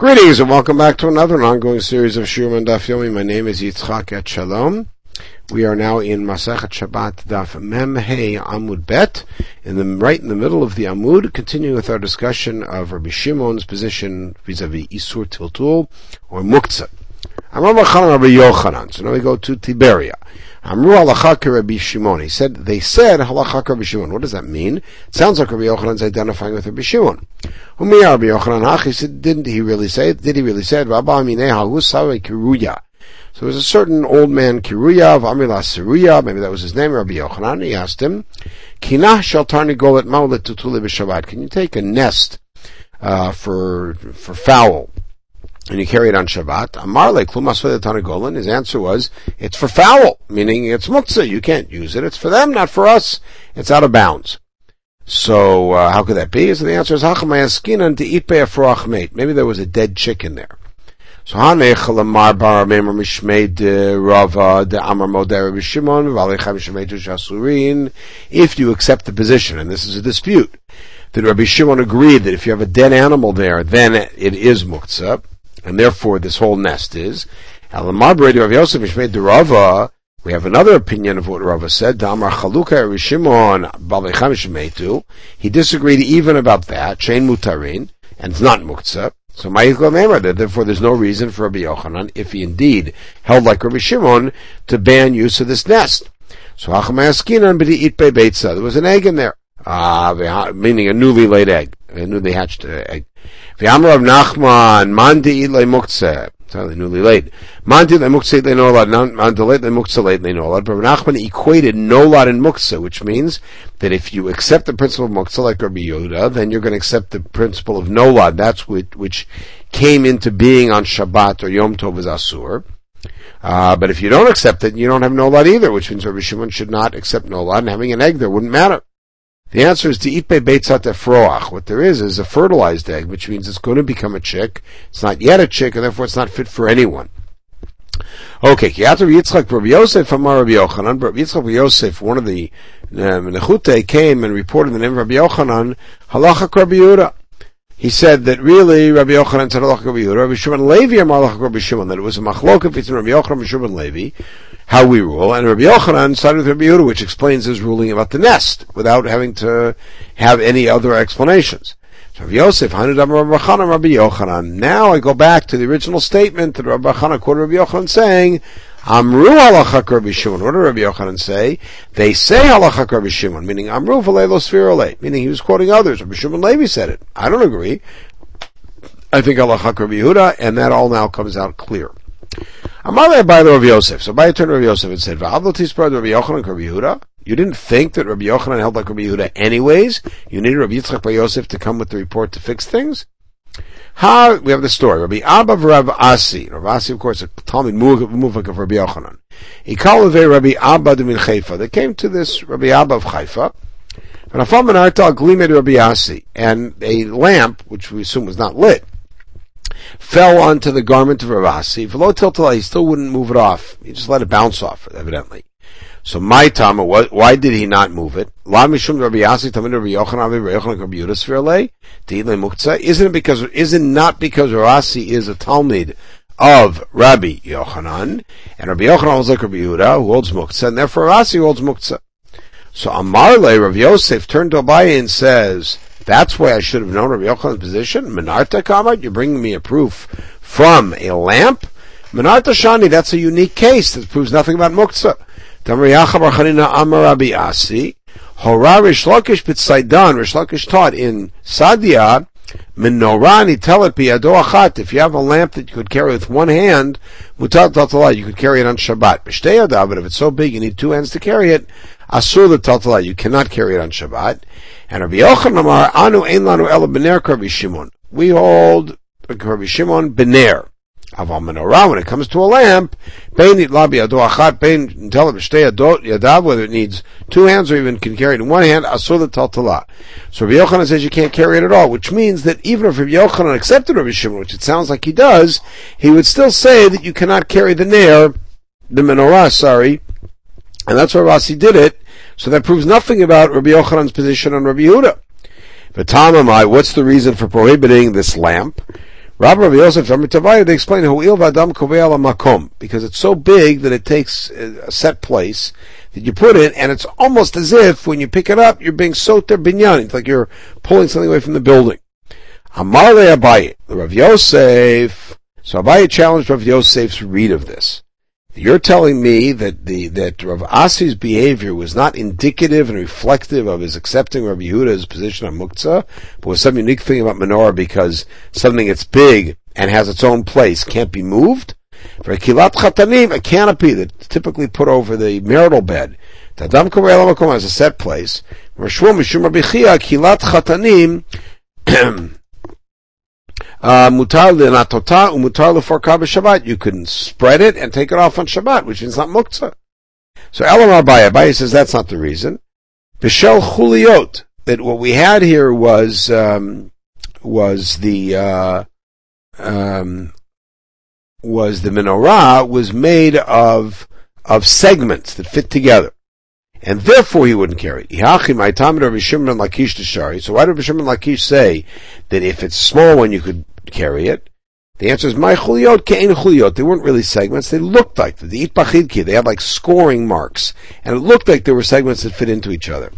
Greetings and welcome back to another ongoing series of Shurim Daf Yomi. My name is Yitzchak Etshalom. We are now in Masechet Shabbat Daf Mem Hey Amud Bet, in the right in the middle of the Amud, continuing with our discussion of Rabbi Shimon's position vis-a-vis Isur Tiltul or Muktzah. Rabbi Rabbi Yochanan. So now we go to Tiberia. Amru halacha Rabbi Shimon. He said, they said halacha Rabbi Shimon. What does that mean? It sounds like Rabbi Yochanan's identifying with Rabbi Shimon. Umi Rabbi Yochanan hach. He said, didn't he really say it? Did he really say it? Rabbi Amineha Husawe Kiruya. So there was a certain old man Kiruya of Siruya, maybe that was his name, Rabbi Yochanan. He asked him, Kinah shel tarnigolet maulet tutuli b'shabbat. Can you take a nest uh, for for fowl and you carry it on Shabbat. Amarle klumas Golan. His answer was, it's for fowl, meaning it's muktzah. You can't use it. It's for them, not for us. It's out of bounds. So uh, how could that be? So the answer is hachamayaskinan to ipe Maybe there was a dead chicken there. So hanech bar memer mishmeid rava de amar moder shasurin. If you accept the position, and this is a dispute, that Rabbi Shimon agreed that if you have a dead animal there, then it is muktzah and therefore this whole nest is. Rav Yosef Rava. We have another opinion of what Rava said. He disagreed even about that. Chain Mutarin, and it's not Muktzah. So therefore there's no reason for Rabbi Yochanan, if he indeed held like Rabbi Shimon, to ban use of this nest. So There was an egg in there. Uh, meaning a newly laid egg, a newly hatched uh, egg. Of Nachman, mandi le muktzeh. Entirely newly laid. Mandi le muktzeh le nolad, mandi le muktzeh le nolad. But Nachman equated nolad and muktzeh, which means that if you accept the principle of muktzeh like Rabbi Yehuda, then you're going to accept the principle of nolad. That's which, which came into being on Shabbat or Yom Tov as Asur. Uh, but if you don't accept it, you don't have nolad either, which means Rabbi Shimon should not accept nolad, and having an egg there wouldn't matter. The answer is to eat beitzat efroach. What there is is a fertilized egg, which means it's going to become a chick. It's not yet a chick, and therefore it's not fit for anyone. Okay, Kiyatar Yitzchak Rabbi Yosef Amar Rabbi Yochanan. Rabbi Yitzchak Rabbi Yosef, one of the um, Nechute, came and reported the name of Rabbi Yochanan, Halacha Rabbi Yehuda. He said that really Rabbi Yochanan said Rabbi Shimon Levi Amar Halacha Rabbi Shimon, that it was a machloket between Rabbi Yochanan and Shimon Levi how we rule, and Rabbi Yochanan sided with Rabbi Yehuda, which explains his ruling about the nest, without having to have any other explanations. So Rabbi Yosef, Hanudam Rabbi Chana, Rabbi Yochanan. Now I go back to the original statement that Rabbi Chana quoted Rabbi Yochanan saying, Amru halachak Rabbi Shimon. What did Rabbi Yochanan say? They say halachak Rabbi Shimon, meaning Amru v'leilo svirole, meaning he was quoting others. Rabbi Shimon Levi said it. I don't agree. I think halachak Rabbi Yehuda, and that all now comes out clear. Amalei by the Rav Yosef. So by turned Rav Yosef and said, "Va'avlo tisbar Rabbi Yochanan Rabbi Yehuda." You didn't think that Rabbi Yochanan held like Rabbi Yehuda anyways. You needed Rabbi Yitzchak Bar Yosef to come with the report to fix things. How we have the story. Rabbi Abba Rav Asi. Rav Asi, of course, a Talmud Muvak of Rabbi Yochanan. He called Rabbi Abba de Chayfa. They came to this Rabbi Abba of Chayfa. And Afam and Artal gleamed Rabbi Asi, and a lamp, which we assume was not lit, fell onto the garment of Rav Asi. Velo tiltala, he still wouldn't move it off. He just let it bounce off, evidently. So my Tama, why did he not move it? Isn't it because, isn't not because Rasi is a Talmud of Rabbi Yochanan, and Rabbi Yochanan holds like Rabbi Yehuda, who holds Muktzah, and therefore Rasi holds Muktzah. So Amarle, Rabbi Yosef, turned to Abaye and says, that's why I should have known Rabbi Yochanan's position. Menarta Kamat, you're bringing me a proof from a lamp. Menarta Shani, that's a unique case that proves nothing about Muktzah. Tamar Yachav Chanina Amar Rabbi Asi. Hora Rish Lakish B'Tzaidan, Rish Lakish taught in Sadia, Menorani tell it biyado achat. If you have a lamp that you could carry with one hand, mutat tatalai, you could carry it on Shabbat. B'shtei but if it's so big you need two hands to carry it, asur the you cannot carry it on Shabbat. And Rabbi Yochanan Amar, Anu Ein Lanu Ela Rabbi Shimon. We hold Rabbi Shimon Bener. Aval menorah, when it comes to a lamp, bein labi ado achat, bein tell yadav, whether it needs two hands or even can carry it in one hand, asur the taltala. So Rabbi Yochanan says you can't carry it at all, which means that even if Rabbi Yochanan accepted Rabbi Shimon, which it sounds like he does, he would still say that you cannot carry the nair, the menorah, sorry, and that's why Rasi did it, so that proves nothing about Rabbi Yochanan's position on Rabbi Yehuda. But Tamamai, what's the reason for prohibiting this lamp? Rabbi Rabbi Yosef, they explain how il vadam makom because it's so big that it takes a set place that you put it, and it's almost as if when you pick it up, you're being soter binyan. It's like you're pulling something away from the building. Amar Abaye, Rav Yosef. So Abaye challenged Rav Yosef's read of this. You're telling me that the that Rav Asi's behavior was not indicative and reflective of his accepting Rav Yehuda's position on Muktzah, but was some unique thing about menorah because something that's big and has its own place can't be moved? For a kilat chatanim, a canopy that's typically put over the marital bed, tadam has a set place. Rashua mishum kilat chatanim uh, mutar lenatota umutar leforka b'Shabbat. You can spread it and take it off on Shabbat, which is not muktzah. So Elam Abaye, Abaye says that's not the reason. Bishel chuliot, that what we had here was, um, was the, uh, um, was the menorah was made of of segments that fit together, and therefore he wouldn't carry it. So why did Rabbi Lakish say that if it's small one you could carry it? The answer is my chuliot kein chuliot. They weren't really segments. They looked like the itbachidki. They had like scoring marks, and it looked like there were segments that fit into each other.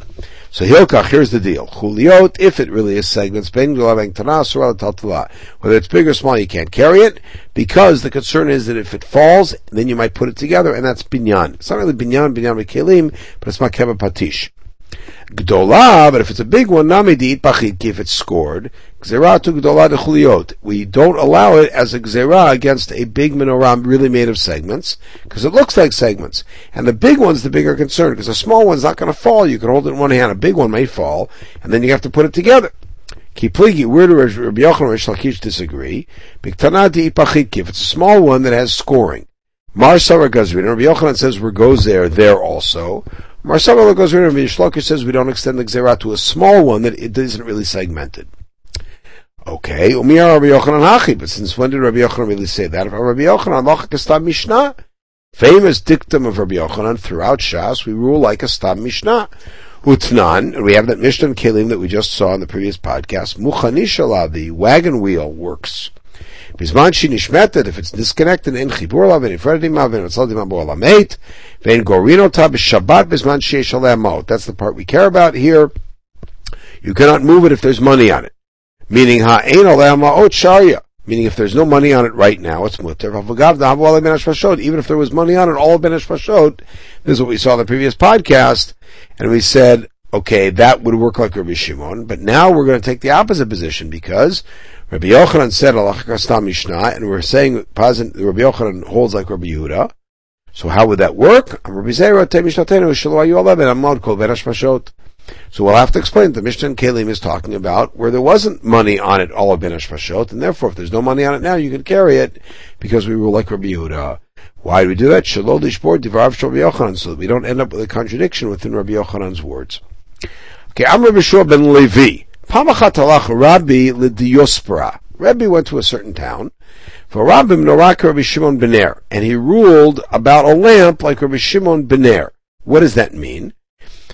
So Hilkach, here's the deal. Chuliot, if it really is segments, whether it's big or small, you can't carry it, because the concern is that if it falls, then you might put it together, and that's binyan. It's not really binyan, binyan kelim, but it's makeba patish. Gdola, but if it's a big one, namidit bachidki, if it's scored, gzera to gdola de chuliot. We don't allow it as a gzera against a big menorah really made of segments, because it looks like segments. And the big one's the bigger concern, because a small one's not going to fall. You can hold it in one hand, a big one may fall, and then you have to put it together. Kipligi, where do Rabbi Yochanan and Rish Lakish disagree? Biktanati ipachidki, if it's a small one that has scoring. Mar Sarah Gazrin, Rabbi Yochanan says where goes there, there also. Marsavah goes rid of Yishlokish says we don't extend the Xerat to a small one that it isn't really segmented. Okay, Umiyar Rabbi Yochanan Hachi, but since when did Rabbi Yochanan really say that? If Rabbi Yochanan Lachak Stam Mishnah, famous dictum of Rabbi Yochanan throughout Shas, we rule like a Stam Mishnah. Utnan, we have that Mishnah and Kelim that we just saw in the previous podcast. Muchanishala, the wagon wheel works. Bizman she nishmetet, if it's disconnected in chibur lav, and ifredim etzal dimam bo alamet, vein gorino ta b'shabbat bizman sheish aleh That's the part we care about here. You cannot move it if there's money on it. Meaning, ha'ein aleh ma'ot sharia. Meaning, if there's no money on it right now, it's mutter. Even if there was money on it, all ben This is what we saw in the previous podcast, and we said, okay, that would work like Rabbi Shimon, but now we're going to take the opposite position because Rabbi Yochanan said Mishnah, and we're saying Rabbi Yochanan holds like Rabbi Yehuda. So how would that work? So we'll have to explain the Mishnah and Kalim is talking about where there wasn't money on it, all of Ben Hashmashot, and therefore if there's no money on it now, you can carry it because we were like Rabbi Yehuda. Why do we do that? Rabbi Yochanan, so that we don't end up with a contradiction within Rabbi Yochanan's words. Okay, I'm Rabbi Shua ben Levi. Pamachat halach Rabbi lidiospora. Rabbi went to a certain town. For Rabbi Norak Rabbi Shimon Bener, and he ruled about a lamp like Rabbi Shimon Bener. What does that mean?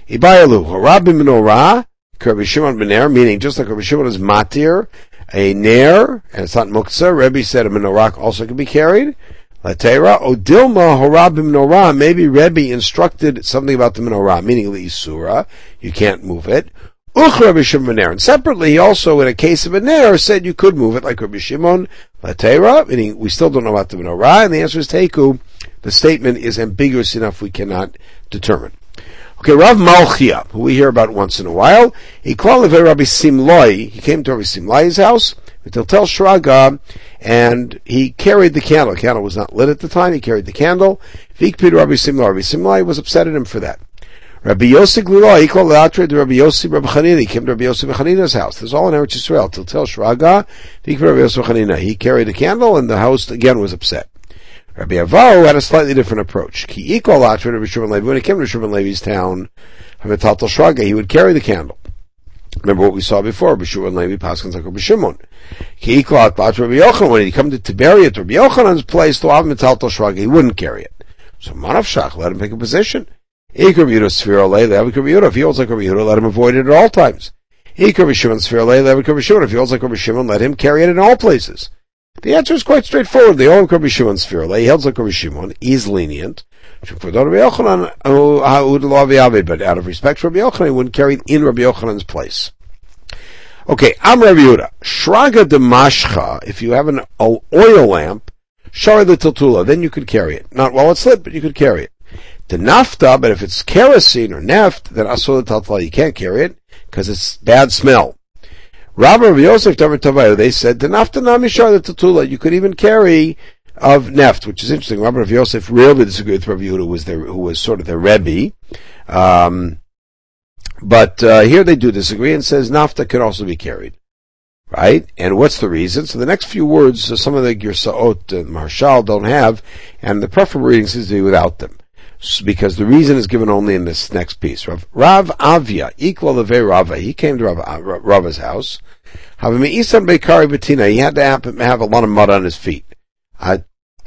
Ibayalu, Rabbi Menorah, Rabbi Shimon Bener, meaning just like Rabbi Shimon is matir, a ner, and it's not muktzah. Rabbi said a menorah also can be carried. Latera, Odilma Horabim Menorah, maybe Rebbe instructed something about the menorah, meaning the Isura, you can't move it. Uch Rabbi Shimon And separately, he also, in a case of a Ner, said you could move it like Rabbi Shimon, Latera, meaning we still don't know about the menorah, and the answer is Teku. The statement is ambiguous enough we cannot determine. Okay, Rav Malchia, who we hear about once in a while, he called the Rabbi Simlai, he came to Rabbi Simlai's house, Tiltel Shraga, and he carried the candle. The candle was not lit at the time, he carried the candle. Vikpid Rabbi Simlai. Rabbi Simlai was upset at him for that. Rabbi Yossi Glula, he called out to Rabbi Yossi Rabbi Chanina. He came to Rabbi Yossi Chanina's house. This is all in Eretz Yisrael. Tiltel Shraga, Vikpid Rabbi Yossi Chanina. He carried the candle, and the house again was upset. Rabbi Avo had a slightly different approach. Ki equal Rabbi Shimon Levi. When he came to Shimon Levi's town, Shraga, he would carry the candle. Remember what we saw before, B'Shua and Levi Paskins like Rabbi Shimon. He called Bat Rabbi Yochanan, when he come to Tiberias, Rabbi Yochanan's place, to Av Metal Shraga, he wouldn't carry it. So Manav Shach let him pick a position. If he holds like Rabbi Yehuda, let him avoid it at all times. If he holds like Rabbi let him carry it in all places. The answer is quite straightforward. The all Rabbi Shimon sphere. He holds like Rabbi Shimon. He's lenient. But out of respect for Rabbi Yochanan, he wouldn't carry in Rabbi Yochanan's place. Okay, I'm Rabbi Yehuda. Shraga de mashcha, if you have an oil lamp, shara the tiltula, then you could carry it. Not while it's lit, but you could carry it. The nafta, but if it's kerosene or neft, then asur the you can't carry it, because it's bad smell. Rabbi Yosef Tavayu, they said, the nafta namishar the tiltula, you could even carry of neft, which is interesting. Rabbi Rav Yosef really disagreed with Rabbi Yehuda, who was their, who was sort of their rebbe. Um, but uh, here they do disagree and says nafta can also be carried. Right? And what's the reason? So the next few words, uh, some of the Girsaot and Maharshal don't have, and the preferable reading seems to be without them. So, because the reason is given only in this next piece. Rav, Rav Avia, equal the Rava, he came to Rav, uh, Rava's house. He had to have, have a lot of mud on his feet.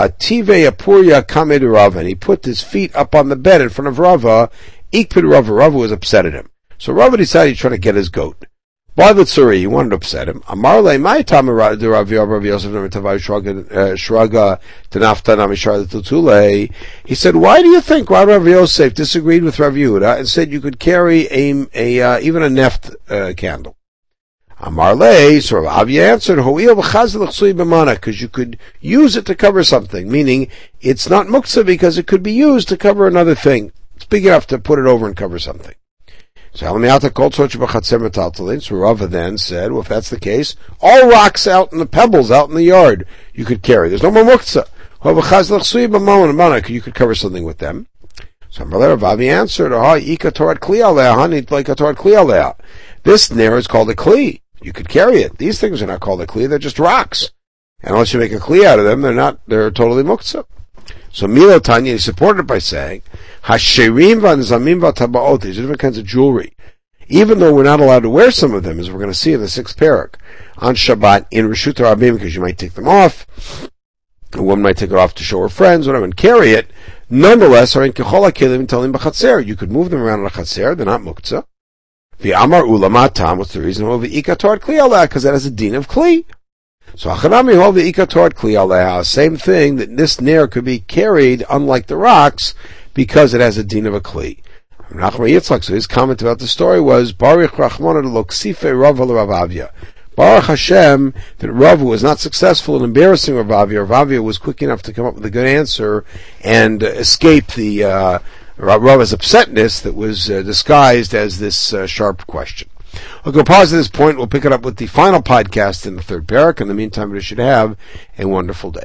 Ative Apuria Kamed Rava, and he put his feet up on the bed in front of Rava. Ikpid Rava, Rava was upset at him. So Rava decided he'd try to get his goat. Why the tzuri? He wanted to upset him. Amarle, my time Rav Yosef Shraga Tanafta Namishar Tutule. He said, why do you think Rav Yosef disagreed with Rav Yehuda and said you could carry a, a uh, even a neft uh, candle? Amarle, so Rav answered, because you could use it to cover something, meaning it's not muktzah because it could be used to cover another thing. It's big enough to put it over and cover something. So Rava then said, well, if that's the case, all rocks out in the pebbles out in the yard you could carry. There's no more muktzah. You could cover something with them. So Ravi answered, This nair is called a kli. You could carry it. These things are not called a kli, they're just rocks. And unless you make a kli out of them, they're not, they're totally muktzah. So Milo Tanya is supported by saying, Hashirim v'anzamim v'tabaot, these are different kinds of jewelry. Even though we're not allowed to wear some of them, as we're going to see in the sixth parak, on Shabbat in Rishut Rabim, because you might take them off, A woman might take it off to show her friends, whatever, and carry it, nonetheless are in Kechola Kelim Talim B'chatzer. You could move them around in a chatzer, they're not muktzah. The Amar Ulamatam, what's the reason? Well, the Ikator Kli because that has a din of Kli. So Achanami hold the ikatort kli aleha. Same thing that this nair could be carried, unlike the rocks, because it has a din of a kli. Nachman Yitzchak, so his comment about the story was Baruch Rachmana loksife Rav Ravavia. Baruch Hashem that Rav was not successful in embarrassing Ravavia. Ravavia was quick enough to come up with a good answer and escape the uh, Rav's upsetness that was uh, disguised as this uh, sharp question. I'll go pause at this point. We'll pick it up with the final podcast in the third parak. In the meantime, we should have a wonderful day.